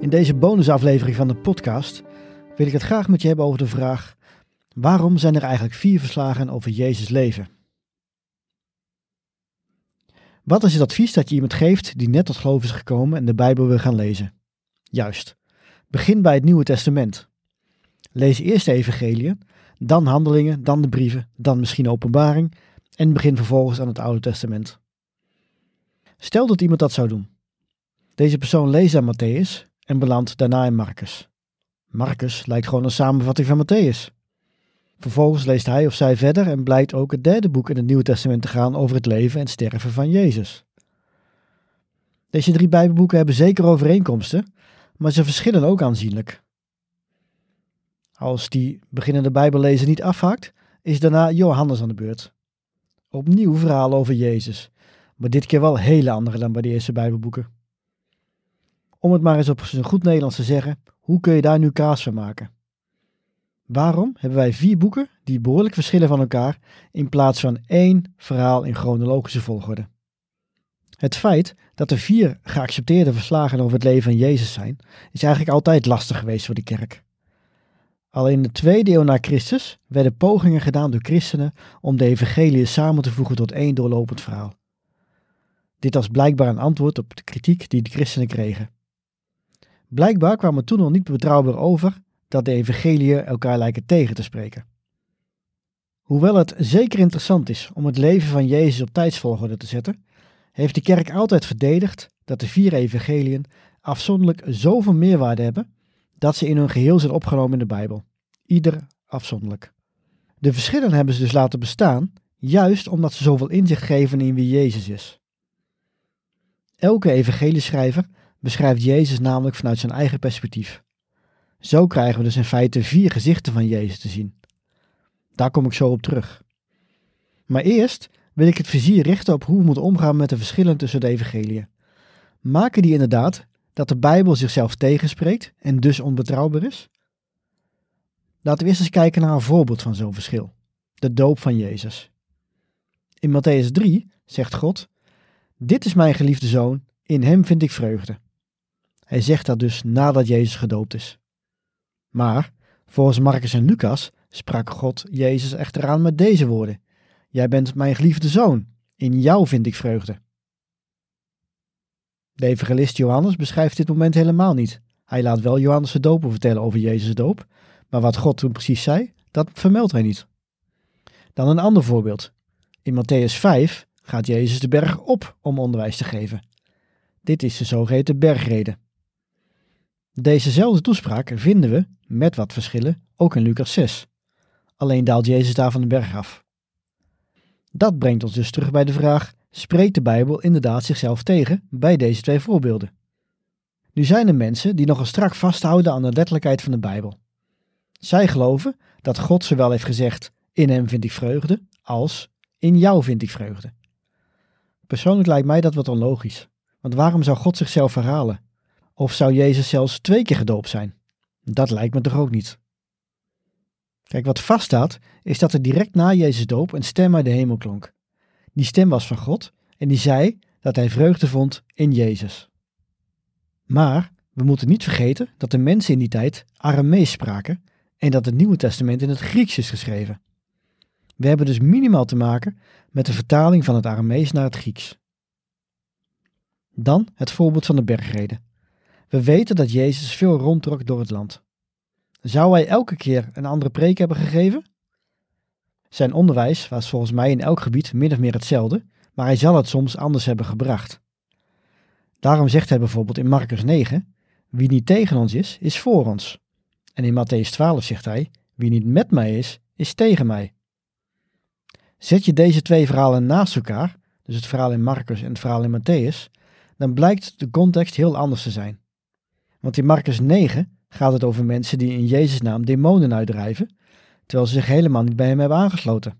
In deze bonusaflevering van de podcast wil ik het graag met je hebben over de vraag: waarom zijn er eigenlijk vier verslagen over Jezus' leven? Wat is het advies dat je iemand geeft die net tot geloof is gekomen en de Bijbel wil gaan lezen? Juist, begin bij het Nieuwe Testament. Lees eerst de Evangelieën, dan Handelingen, dan de brieven, dan misschien Openbaring en begin vervolgens aan het Oude Testament. Stel dat iemand dat zou doen. Deze persoon leest aan Matthäus, en belandt daarna in Marcus. Marcus lijkt gewoon een samenvatting van Matthäus. Vervolgens leest hij of zij verder en blijkt ook het derde boek in het Nieuwe Testament te gaan over het leven en sterven van Jezus. Deze drie Bijbelboeken hebben zeker overeenkomsten, maar ze verschillen ook aanzienlijk. Als die beginnende Bijbellezer niet afhaakt, is daarna Johannes aan de beurt. Opnieuw verhalen over Jezus, maar dit keer wel hele andere dan bij de eerste Bijbelboeken. Om het maar eens op zijn goed Nederlands te zeggen, hoe kun je daar nu kaas van maken? Waarom hebben wij vier boeken die behoorlijk verschillen van elkaar in plaats van één verhaal in chronologische volgorde? Het feit dat er vier geaccepteerde verslagen over het leven van Jezus zijn, is eigenlijk altijd lastig geweest voor de kerk. Al in de tweede eeuw na Christus werden pogingen gedaan door christenen om de evangeliën samen te voegen tot één doorlopend verhaal. Dit was blijkbaar een antwoord op de kritiek die de christenen kregen. Blijkbaar kwam het toen nog niet betrouwbaar over dat de evangeliën elkaar lijken tegen te spreken. Hoewel het zeker interessant is om het leven van Jezus op tijdsvolgorde te zetten, heeft de kerk altijd verdedigd dat de vier evangeliën afzonderlijk zoveel meerwaarde hebben dat ze in hun geheel zijn opgenomen in de Bijbel, ieder afzonderlijk. De verschillen hebben ze dus laten bestaan, juist omdat ze zoveel inzicht geven in wie Jezus is. Elke evangelieschrijver beschrijft Jezus namelijk vanuit zijn eigen perspectief. Zo krijgen we dus in feite vier gezichten van Jezus te zien. Daar kom ik zo op terug. Maar eerst wil ik het vizier richten op hoe we moeten omgaan met de verschillen tussen de evangeliën. Maken die inderdaad dat de Bijbel zichzelf tegenspreekt en dus onbetrouwbaar is? Laten we eerst eens kijken naar een voorbeeld van zo'n verschil: de doop van Jezus. In Matthäus 3 zegt God: Dit is mijn geliefde zoon, in hem vind ik vreugde. Hij zegt dat dus nadat Jezus gedoopt is. Maar volgens Marcus en Lucas sprak God Jezus echter aan met deze woorden: Jij bent mijn geliefde zoon, in jou vind ik vreugde. De evangelist Johannes beschrijft dit moment helemaal niet. Hij laat wel Johannes de doper vertellen over Jezus' doop, maar wat God toen precies zei, dat vermeldt hij niet. Dan een ander voorbeeld. In Matthäus 5 gaat Jezus de berg op om onderwijs te geven. Dit is de zogeheten bergrede. Dezezelfde toespraak vinden we, met wat verschillen, ook in Lucas 6. Alleen daalt Jezus daar van de berg af. Dat brengt ons dus terug bij de vraag: spreekt de Bijbel inderdaad zichzelf tegen bij deze twee voorbeelden? Nu zijn er mensen die nogal strak vasthouden aan de letterlijkheid van de Bijbel. Zij geloven dat God zowel heeft gezegd: In hem vind ik vreugde, als in jou vind ik vreugde. Persoonlijk lijkt mij dat wat onlogisch. Want waarom zou God zichzelf verhalen? Of zou Jezus zelfs twee keer gedoopt zijn? Dat lijkt me toch ook niet. Kijk, wat vaststaat is dat er direct na Jezus doop een stem uit de hemel klonk. Die stem was van God en die zei dat hij vreugde vond in Jezus. Maar we moeten niet vergeten dat de mensen in die tijd Aramees spraken en dat het Nieuwe Testament in het Grieks is geschreven. We hebben dus minimaal te maken met de vertaling van het Aramees naar het Grieks. Dan het voorbeeld van de bergreden. We weten dat Jezus veel rondtrok door het land. Zou hij elke keer een andere preek hebben gegeven? Zijn onderwijs was volgens mij in elk gebied min of meer hetzelfde, maar hij zal het soms anders hebben gebracht. Daarom zegt hij bijvoorbeeld in Marcus 9: Wie niet tegen ons is, is voor ons. En in Matthäus 12 zegt hij: Wie niet met mij is, is tegen mij. Zet je deze twee verhalen naast elkaar, dus het verhaal in Marcus en het verhaal in Matthäus, dan blijkt de context heel anders te zijn. Want in Marcus 9 gaat het over mensen die in Jezus' naam demonen uitdrijven, terwijl ze zich helemaal niet bij hem hebben aangesloten.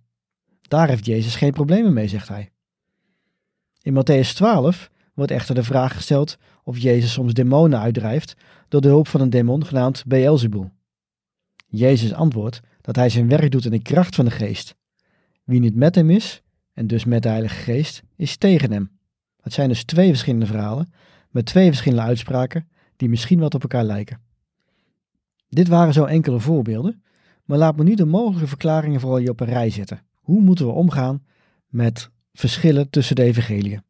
Daar heeft Jezus geen problemen mee, zegt hij. In Matthäus 12 wordt echter de vraag gesteld of Jezus soms demonen uitdrijft door de hulp van een demon genaamd Beelzebul. Jezus antwoordt dat hij zijn werk doet in de kracht van de geest. Wie niet met hem is, en dus met de Heilige Geest, is tegen hem. Het zijn dus twee verschillende verhalen, met twee verschillende uitspraken, die misschien wat op elkaar lijken. Dit waren zo enkele voorbeelden, maar laat me nu de mogelijke verklaringen vooral je op een rij zetten. Hoe moeten we omgaan met verschillen tussen de evangeliën?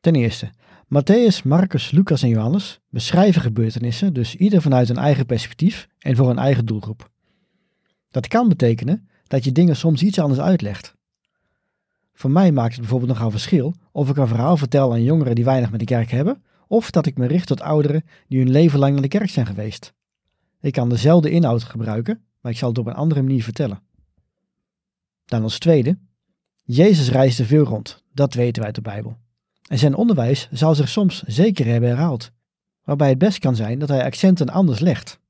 Ten eerste, Matthäus, Marcus, Lucas en Johannes beschrijven gebeurtenissen dus ieder vanuit een eigen perspectief en voor een eigen doelgroep. Dat kan betekenen dat je dingen soms iets anders uitlegt. Voor mij maakt het bijvoorbeeld nogal verschil of ik een verhaal vertel aan jongeren die weinig met de kerk hebben, of dat ik me richt tot ouderen die hun leven lang naar de kerk zijn geweest. Ik kan dezelfde inhoud gebruiken, maar ik zal het op een andere manier vertellen. Dan als tweede, Jezus reisde veel rond, dat weten wij uit de Bijbel. En zijn onderwijs zal zich soms zeker hebben herhaald, waarbij het best kan zijn dat hij accenten anders legt.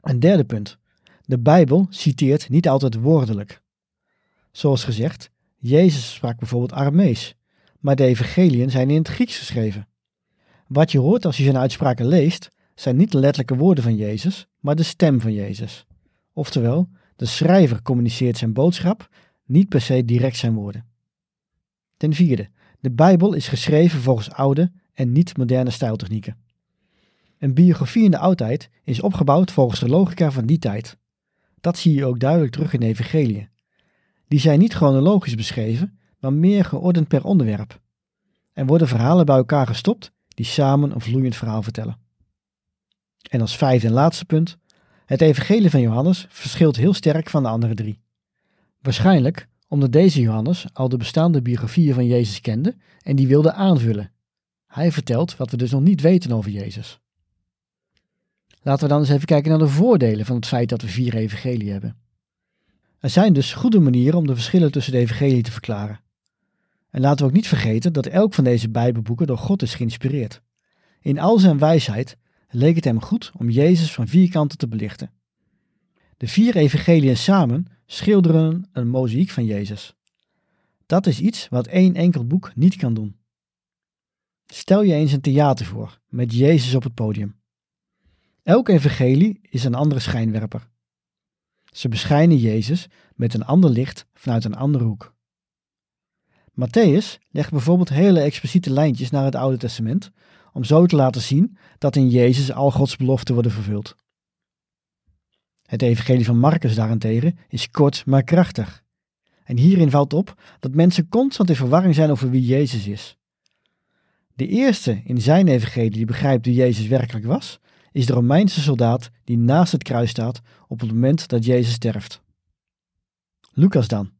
Een derde punt. De Bijbel citeert niet altijd woordelijk. Zoals gezegd, Jezus sprak bijvoorbeeld Aramees, maar de evangeliën zijn in het Grieks geschreven. Wat je hoort als je zijn uitspraken leest, zijn niet de letterlijke woorden van Jezus, maar de stem van Jezus. Oftewel, de schrijver communiceert zijn boodschap, niet per se direct zijn woorden. Ten vierde, de Bijbel is geschreven volgens oude en niet moderne stijltechnieken. Een biografie in de oudheid is opgebouwd volgens de logica van die tijd. Dat zie je ook duidelijk terug in de Evangelie. Die zijn niet chronologisch beschreven, maar meer geordend per onderwerp. Er worden verhalen bij elkaar gestopt die samen een vloeiend verhaal vertellen. En als vijfde en laatste punt, het Evangelie van Johannes verschilt heel sterk van de andere drie. Waarschijnlijk omdat deze Johannes al de bestaande biografieën van Jezus kende en die wilde aanvullen. Hij vertelt wat we dus nog niet weten over Jezus. Laten we dan eens even kijken naar de voordelen van het feit dat we vier evangelie hebben. Er zijn dus goede manieren om de verschillen tussen de evangelie te verklaren. En laten we ook niet vergeten dat elk van deze Bijbelboeken door God is geïnspireerd. In al zijn wijsheid leek het hem goed om Jezus van vier kanten te belichten. De vier evangeliën samen schilderen een mozaïek van Jezus. Dat is iets wat één enkel boek niet kan doen. Stel je eens een theater voor, met Jezus op het podium. Elk evangelie is een andere schijnwerper. Ze beschijnen Jezus met een ander licht vanuit een andere hoek. Matthäus legt bijvoorbeeld hele expliciete lijntjes naar het Oude Testament om zo te laten zien dat in Jezus al Gods beloften worden vervuld. Het evangelie van Marcus daarentegen is kort maar krachtig. En hierin valt op dat mensen constant in verwarring zijn over wie Jezus is. De eerste in zijn evangelie die begrijpt wie Jezus werkelijk was, is de Romeinse soldaat die naast het kruis staat op het moment dat Jezus sterft. Lucas dan.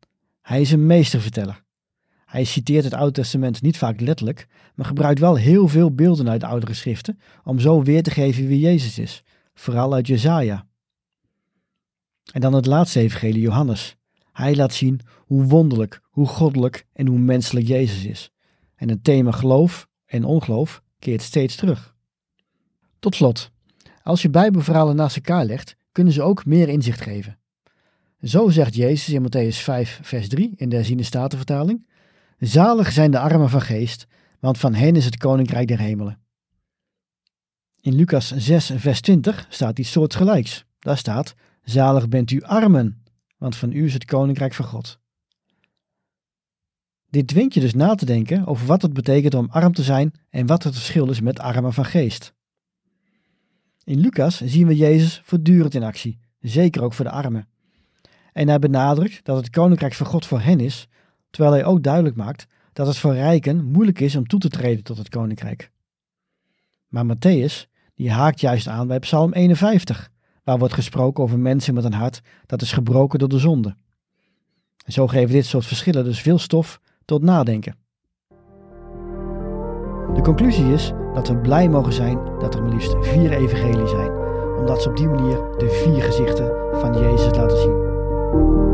Hij is een meesterverteller. Hij citeert het Oude Testament niet vaak letterlijk, maar gebruikt wel heel veel beelden uit de oudere schriften om zo weer te geven wie Jezus is, vooral uit Jezaja. En dan het laatste evangelie, Johannes. Hij laat zien hoe wonderlijk, hoe goddelijk en hoe menselijk Jezus is. En het thema geloof en ongeloof keert steeds terug. Tot slot, als je Bijbelverhalen naast elkaar legt, kunnen ze ook meer inzicht geven. Zo zegt Jezus in Matthäus 5, vers 3 in de herziene statenvertaling: Zalig zijn de armen van geest, want van hen is het koninkrijk der hemelen. In Lucas 6, vers 20 staat iets soortgelijks. Daar staat: Zalig bent u armen, want van u is het koninkrijk van God. Dit dwingt je dus na te denken over wat het betekent om arm te zijn en wat het verschil is met armen van geest. In Lucas zien we Jezus voortdurend in actie, zeker ook voor de armen. En hij benadrukt dat het koninkrijk van God voor hen is, terwijl hij ook duidelijk maakt dat het voor rijken moeilijk is om toe te treden tot het koninkrijk. Maar Matthäus, die haakt juist aan bij Psalm 51, waar wordt gesproken over mensen met een hart dat is gebroken door de zonde. En zo geven dit soort verschillen dus veel stof tot nadenken. De conclusie is dat we blij mogen zijn dat er maar liefst vier evangelieën zijn, omdat ze op die manier de vier gezichten van Jezus laten zien.